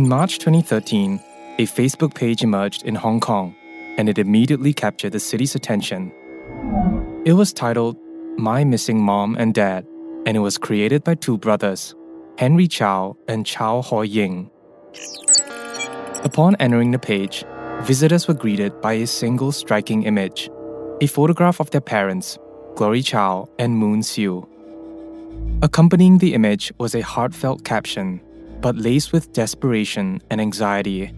In March 2013, a Facebook page emerged in Hong Kong and it immediately captured the city's attention. It was titled My Missing Mom and Dad, and it was created by two brothers, Henry Chau and Chau Hoi Ying. Upon entering the page, visitors were greeted by a single striking image a photograph of their parents, Glory Chau and Moon Siu. Accompanying the image was a heartfelt caption, but laced with desperation and anxiety.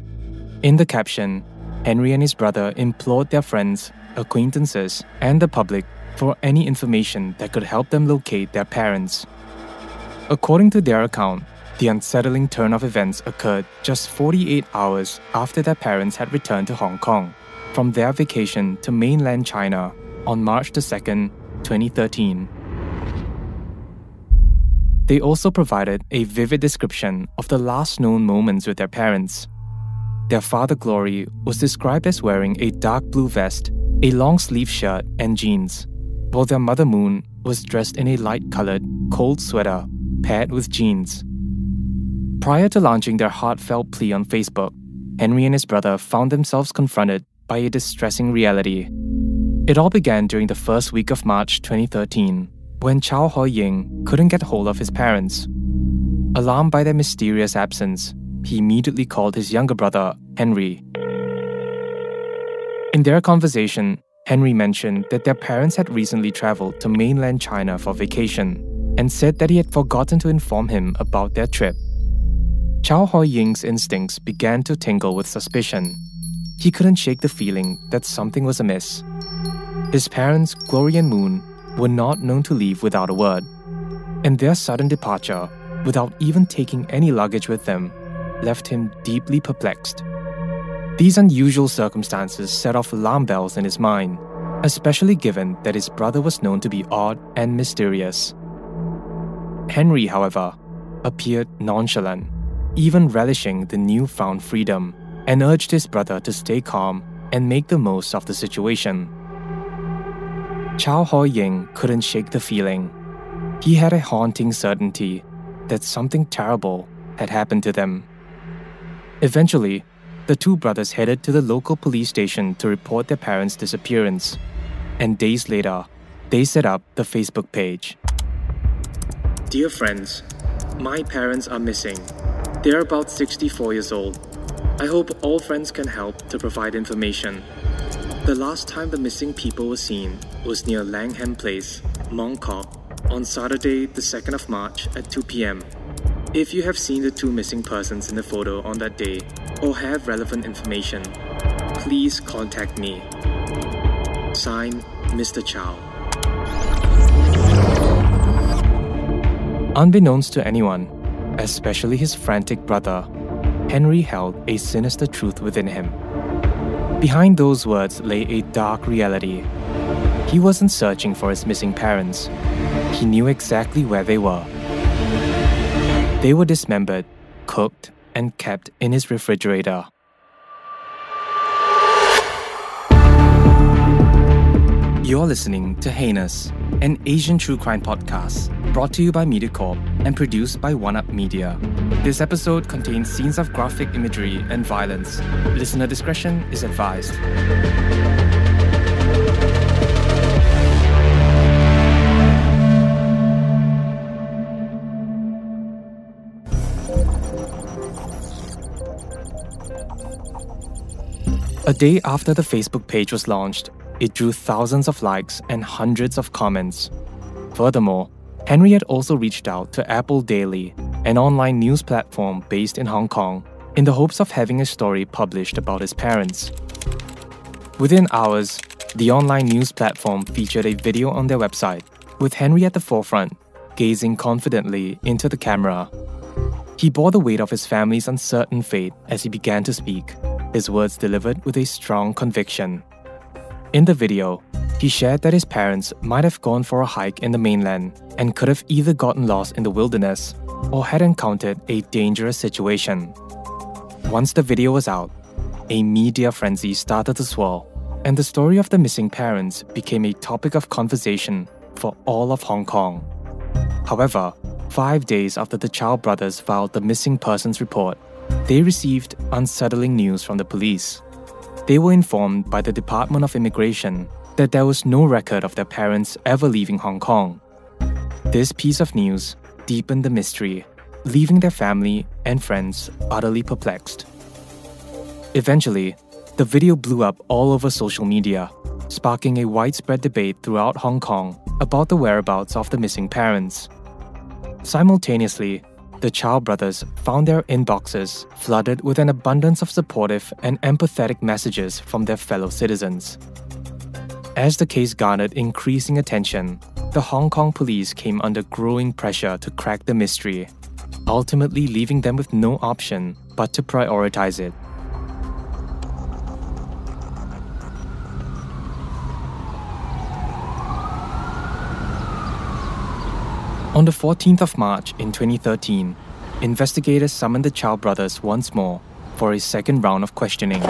In the caption, Henry and his brother implored their friends, acquaintances, and the public for any information that could help them locate their parents. According to their account, the unsettling turn of events occurred just 48 hours after their parents had returned to Hong Kong from their vacation to mainland China on March 2, 2013. They also provided a vivid description of the last known moments with their parents. Their father Glory was described as wearing a dark blue vest, a long sleeve shirt, and jeans, while their mother Moon was dressed in a light colored, cold sweater paired with jeans. Prior to launching their heartfelt plea on Facebook, Henry and his brother found themselves confronted by a distressing reality. It all began during the first week of March 2013 when Chau Hoi Ying couldn't get hold of his parents. Alarmed by their mysterious absence, he immediately called his younger brother, Henry. In their conversation, Henry mentioned that their parents had recently traveled to mainland China for vacation and said that he had forgotten to inform him about their trip. Chau Hoi Ying's instincts began to tingle with suspicion. He couldn't shake the feeling that something was amiss. His parents, Glory and Moon, were not known to leave without a word, and their sudden departure, without even taking any luggage with them, left him deeply perplexed. These unusual circumstances set off alarm bells in his mind, especially given that his brother was known to be odd and mysterious. Henry, however, appeared nonchalant, even relishing the newfound freedom, and urged his brother to stay calm and make the most of the situation. Chau Hoi Ying couldn't shake the feeling. He had a haunting certainty that something terrible had happened to them. Eventually, the two brothers headed to the local police station to report their parents' disappearance. And days later, they set up the Facebook page. Dear friends, my parents are missing. They're about 64 years old. I hope all friends can help to provide information. The last time the missing people were seen was near Langham Place, Mong Kok, on Saturday, the 2nd of March at 2 pm. If you have seen the two missing persons in the photo on that day or have relevant information, please contact me. Signed, Mr. Chau. Unbeknownst to anyone, especially his frantic brother, Henry held a sinister truth within him. Behind those words lay a dark reality. He wasn't searching for his missing parents. He knew exactly where they were. They were dismembered, cooked, and kept in his refrigerator. You're listening to Heinous, an Asian true crime podcast brought to you by MediaCorp and produced by One Up Media. This episode contains scenes of graphic imagery and violence. Listener discretion is advised. A day after the Facebook page was launched, it drew thousands of likes and hundreds of comments. Furthermore, Henry had also reached out to Apple Daily, an online news platform based in Hong Kong, in the hopes of having a story published about his parents. Within hours, the online news platform featured a video on their website, with Henry at the forefront, gazing confidently into the camera. He bore the weight of his family's uncertain fate as he began to speak, his words delivered with a strong conviction. In the video, he shared that his parents might have gone for a hike in the mainland and could have either gotten lost in the wilderness or had encountered a dangerous situation. Once the video was out, a media frenzy started to swirl, and the story of the missing parents became a topic of conversation for all of Hong Kong. However, five days after the Chau brothers filed the missing persons report, they received unsettling news from the police. They were informed by the Department of Immigration that there was no record of their parents ever leaving Hong Kong. This piece of news deepened the mystery, leaving their family and friends utterly perplexed. Eventually, the video blew up all over social media, sparking a widespread debate throughout Hong Kong about the whereabouts of the missing parents. Simultaneously, the Chau brothers found their inboxes flooded with an abundance of supportive and empathetic messages from their fellow citizens. As the case garnered increasing attention, the Hong Kong police came under growing pressure to crack the mystery, ultimately leaving them with no option but to prioritize it. On the 14th of March in 2013, investigators summoned the Chau brothers once more for a second round of questioning.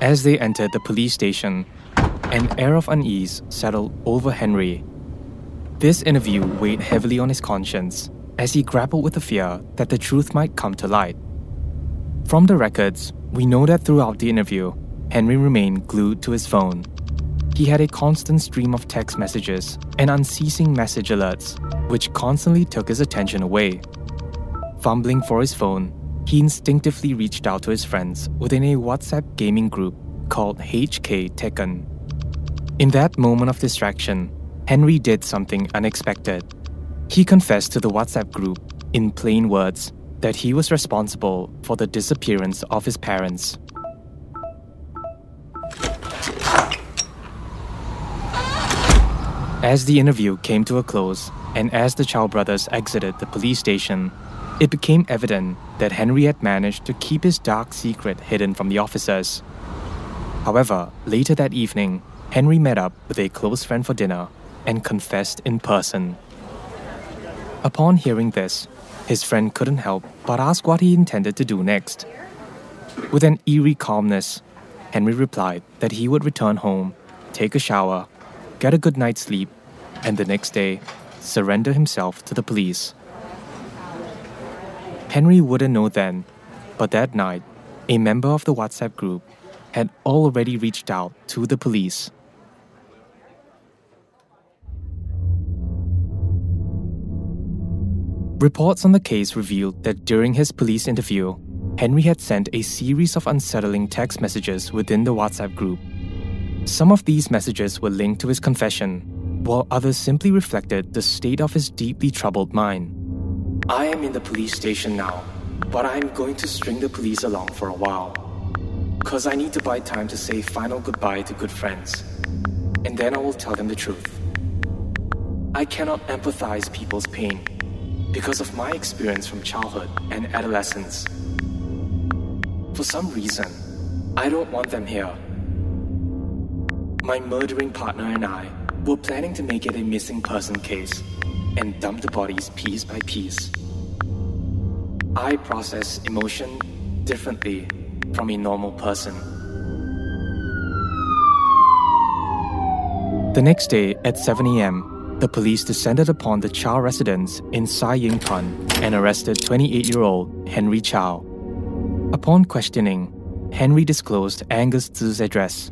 As they entered the police station, an air of unease settled over Henry. This interview weighed heavily on his conscience as he grappled with the fear that the truth might come to light. From the records, we know that throughout the interview, Henry remained glued to his phone he had a constant stream of text messages and unceasing message alerts, which constantly took his attention away. Fumbling for his phone, he instinctively reached out to his friends within a WhatsApp gaming group called HK Tekken. In that moment of distraction, Henry did something unexpected. He confessed to the WhatsApp group, in plain words, that he was responsible for the disappearance of his parents. As the interview came to a close, and as the Chau brothers exited the police station, it became evident that Henry had managed to keep his dark secret hidden from the officers. However, later that evening, Henry met up with a close friend for dinner and confessed in person. Upon hearing this, his friend couldn't help but ask what he intended to do next. With an eerie calmness, Henry replied that he would return home, take a shower, get a good night's sleep, and the next day, surrender himself to the police. Henry wouldn't know then, but that night, a member of the WhatsApp group had already reached out to the police. Reports on the case revealed that during his police interview, Henry had sent a series of unsettling text messages within the WhatsApp group. Some of these messages were linked to his confession, while others simply reflected the state of his deeply troubled mind. I am in the police station now, but I am going to string the police along for a while. Cause I need to buy time to say final goodbye to good friends. And then I will tell them the truth. I cannot empathize people's pain because of my experience from childhood and adolescence. For some reason, I don't want them here. My murdering partner and I we're planning to make it a missing person case and dump the bodies piece by piece. I process emotion differently from a normal person. The next day at 7 a.m., the police descended upon the Chau residence in Sai Ying Pun and arrested 28 year old Henry Chau. Upon questioning, Henry disclosed Angus Tse's address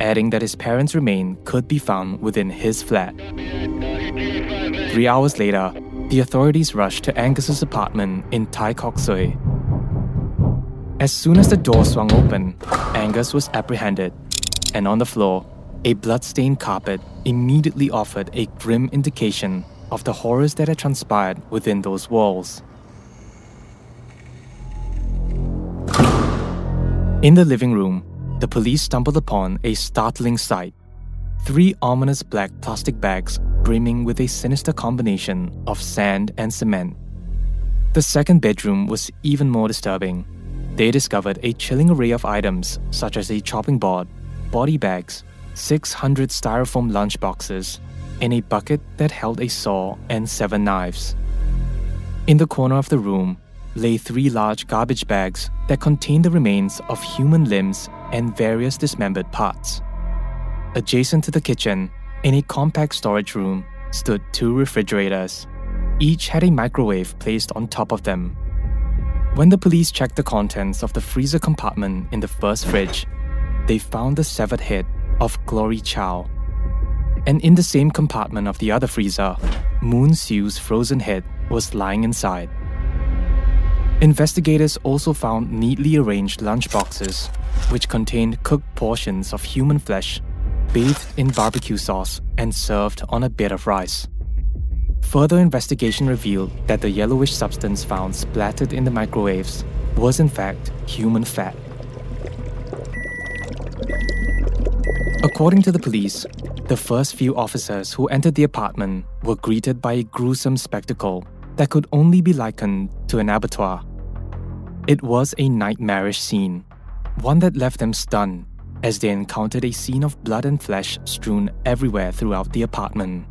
adding that his parents' remains could be found within his flat. Three hours later, the authorities rushed to Angus's apartment in Tai Kok Tsui. As soon as the door swung open, Angus was apprehended, and on the floor, a blood-stained carpet immediately offered a grim indication of the horrors that had transpired within those walls. In the living room, the police stumbled upon a startling sight three ominous black plastic bags brimming with a sinister combination of sand and cement. The second bedroom was even more disturbing. They discovered a chilling array of items such as a chopping board, body bags, 600 styrofoam lunch boxes, and a bucket that held a saw and seven knives. In the corner of the room lay three large garbage bags that contained the remains of human limbs and various dismembered parts. Adjacent to the kitchen, in a compact storage room, stood two refrigerators. Each had a microwave placed on top of them. When the police checked the contents of the freezer compartment in the first fridge, they found the severed head of Glory Chau. And in the same compartment of the other freezer, Moon Siu's frozen head was lying inside. Investigators also found neatly arranged lunchboxes, which contained cooked portions of human flesh, bathed in barbecue sauce, and served on a bed of rice. Further investigation revealed that the yellowish substance found splattered in the microwaves was in fact human fat. According to the police, the first few officers who entered the apartment were greeted by a gruesome spectacle that could only be likened to an abattoir. It was a nightmarish scene, one that left them stunned as they encountered a scene of blood and flesh strewn everywhere throughout the apartment.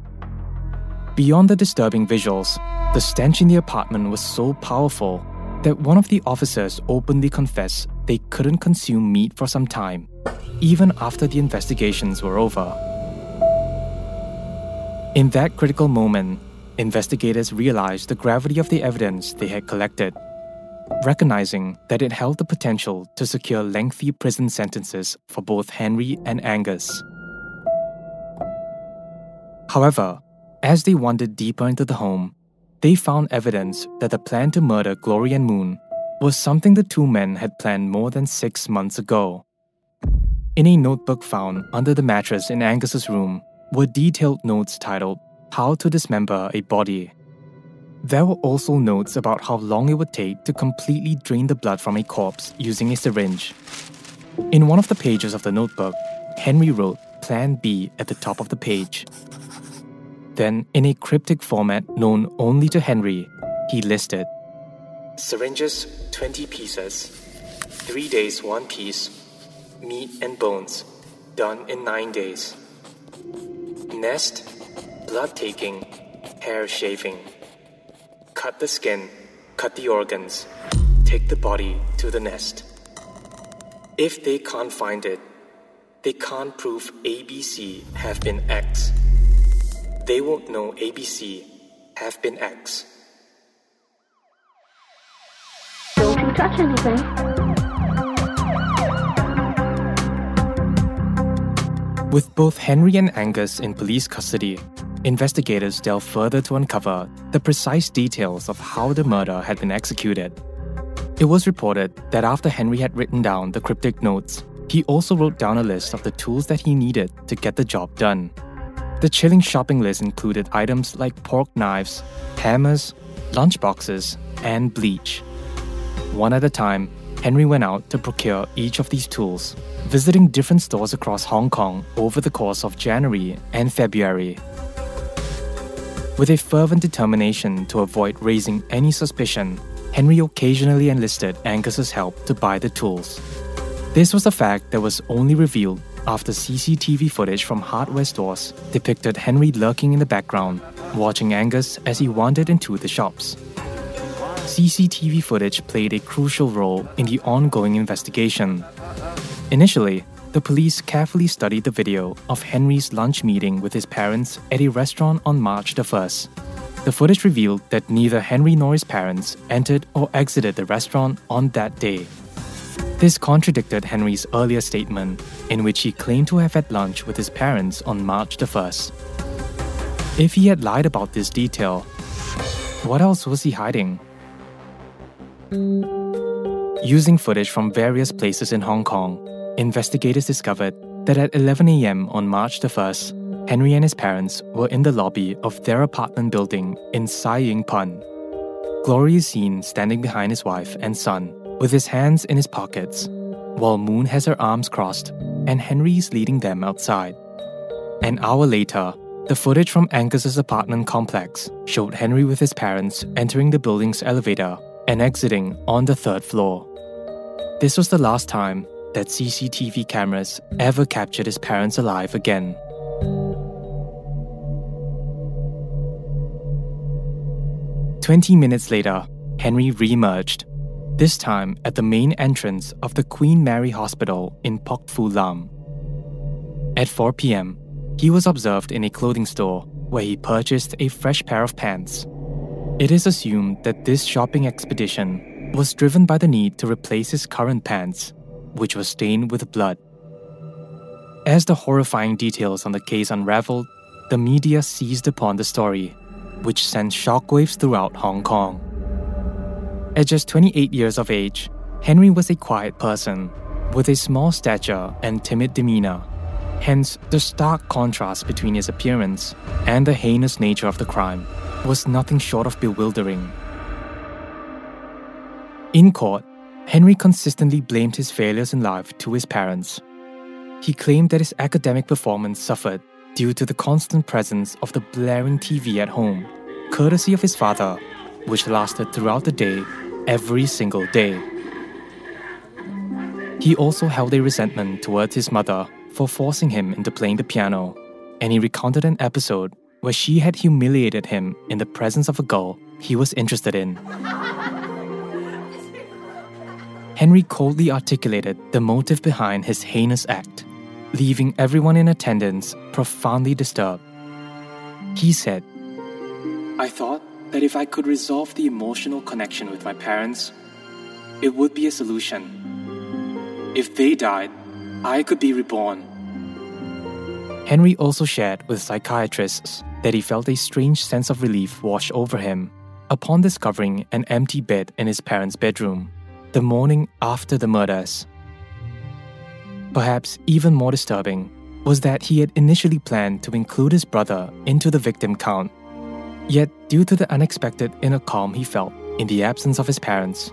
Beyond the disturbing visuals, the stench in the apartment was so powerful that one of the officers openly confessed they couldn't consume meat for some time, even after the investigations were over. In that critical moment, investigators realized the gravity of the evidence they had collected, recognizing that it held the potential to secure lengthy prison sentences for both Henry and Angus. However, as they wandered deeper into the home, they found evidence that the plan to murder Glory and Moon was something the two men had planned more than six months ago. In a notebook found under the mattress in Angus's room were detailed notes titled How to Dismember a Body. There were also notes about how long it would take to completely drain the blood from a corpse using a syringe. In one of the pages of the notebook, Henry wrote Plan B at the top of the page. Then, in a cryptic format known only to Henry, he listed Syringes 20 pieces, 3 days 1 piece, meat and bones, done in 9 days. Nest, blood taking, hair shaving. Cut the skin, cut the organs, take the body to the nest. If they can't find it, they can't prove ABC have been X they won't know ABC have been X. Don't touch anything. With both Henry and Angus in police custody, investigators delved further to uncover the precise details of how the murder had been executed. It was reported that after Henry had written down the cryptic notes, he also wrote down a list of the tools that he needed to get the job done. The chilling shopping list included items like pork knives, hammers, lunchboxes, and bleach. One at a time, Henry went out to procure each of these tools, visiting different stores across Hong Kong over the course of January and February. With a fervent determination to avoid raising any suspicion, Henry occasionally enlisted Angus's help to buy the tools. This was a fact that was only revealed after CCTV footage from hardware stores depicted Henry lurking in the background, watching Angus as he wandered into the shops. CCTV footage played a crucial role in the ongoing investigation. Initially, the police carefully studied the video of Henry's lunch meeting with his parents at a restaurant on March the 1st. The footage revealed that neither Henry nor his parents entered or exited the restaurant on that day. This contradicted Henry's earlier statement, in which he claimed to have had lunch with his parents on March the 1st. If he had lied about this detail, what else was he hiding? Using footage from various places in Hong Kong, investigators discovered that at 11 a.m. on March the 1st, Henry and his parents were in the lobby of their apartment building in Sai Ying Pun. Glory is seen standing behind his wife and son with his hands in his pockets, while Moon has her arms crossed and Henry is leading them outside. An hour later, the footage from Angus's apartment complex showed Henry with his parents entering the building's elevator and exiting on the third floor. This was the last time that CCTV cameras ever captured his parents alive again. Twenty minutes later, Henry re-emerged this time at the main entrance of the Queen Mary Hospital in Pok Fu Lam. At 4 pm, he was observed in a clothing store where he purchased a fresh pair of pants. It is assumed that this shopping expedition was driven by the need to replace his current pants, which was stained with blood. As the horrifying details on the case unraveled, the media seized upon the story, which sent shockwaves throughout Hong Kong. At just 28 years of age, Henry was a quiet person with a small stature and timid demeanor. Hence, the stark contrast between his appearance and the heinous nature of the crime was nothing short of bewildering. In court, Henry consistently blamed his failures in life to his parents. He claimed that his academic performance suffered due to the constant presence of the blaring TV at home, courtesy of his father, which lasted throughout the day, every single day. He also held a resentment towards his mother for forcing him into playing the piano, and he recounted an episode where she had humiliated him in the presence of a girl he was interested in. Henry coldly articulated the motive behind his heinous act, leaving everyone in attendance profoundly disturbed. He said, I thought that if I could resolve the emotional connection with my parents, it would be a solution. If they died, I could be reborn. Henry also shared with psychiatrists that he felt a strange sense of relief wash over him upon discovering an empty bed in his parents' bedroom the morning after the murders. Perhaps even more disturbing was that he had initially planned to include his brother into the victim count. Yet, due to the unexpected inner calm he felt in the absence of his parents,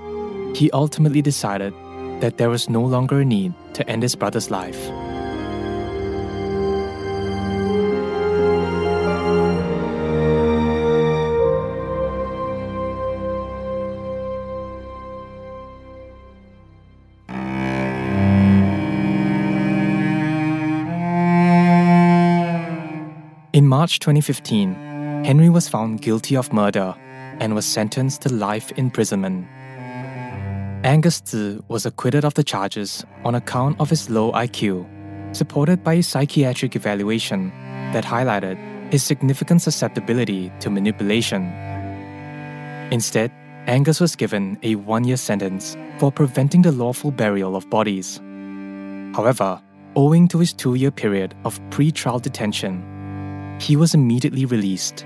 he ultimately decided that there was no longer a need to end his brother's life. In March 2015, Henry was found guilty of murder and was sentenced to life imprisonment. Angus Tse was acquitted of the charges on account of his low IQ, supported by a psychiatric evaluation that highlighted his significant susceptibility to manipulation. Instead, Angus was given a one year sentence for preventing the lawful burial of bodies. However, owing to his two year period of pre trial detention, he was immediately released.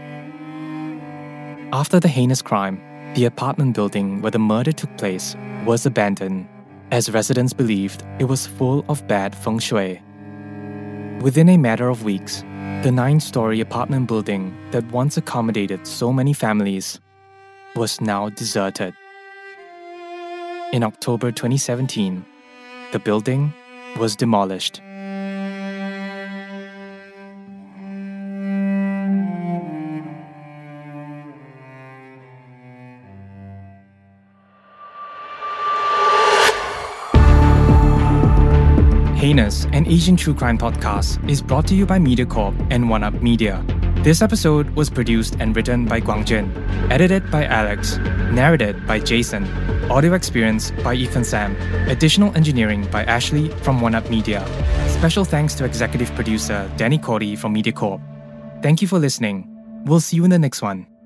After the heinous crime, the apartment building where the murder took place was abandoned, as residents believed it was full of bad feng shui. Within a matter of weeks, the nine story apartment building that once accommodated so many families was now deserted. In October 2017, the building was demolished. Heinous, an Asian true crime podcast, is brought to you by MediaCorp and OneUp Media. This episode was produced and written by Guangjin, edited by Alex, narrated by Jason, audio experience by Ethan Sam, additional engineering by Ashley from OneUp Media. Special thanks to executive producer Danny Cody from MediaCorp. Thank you for listening. We'll see you in the next one.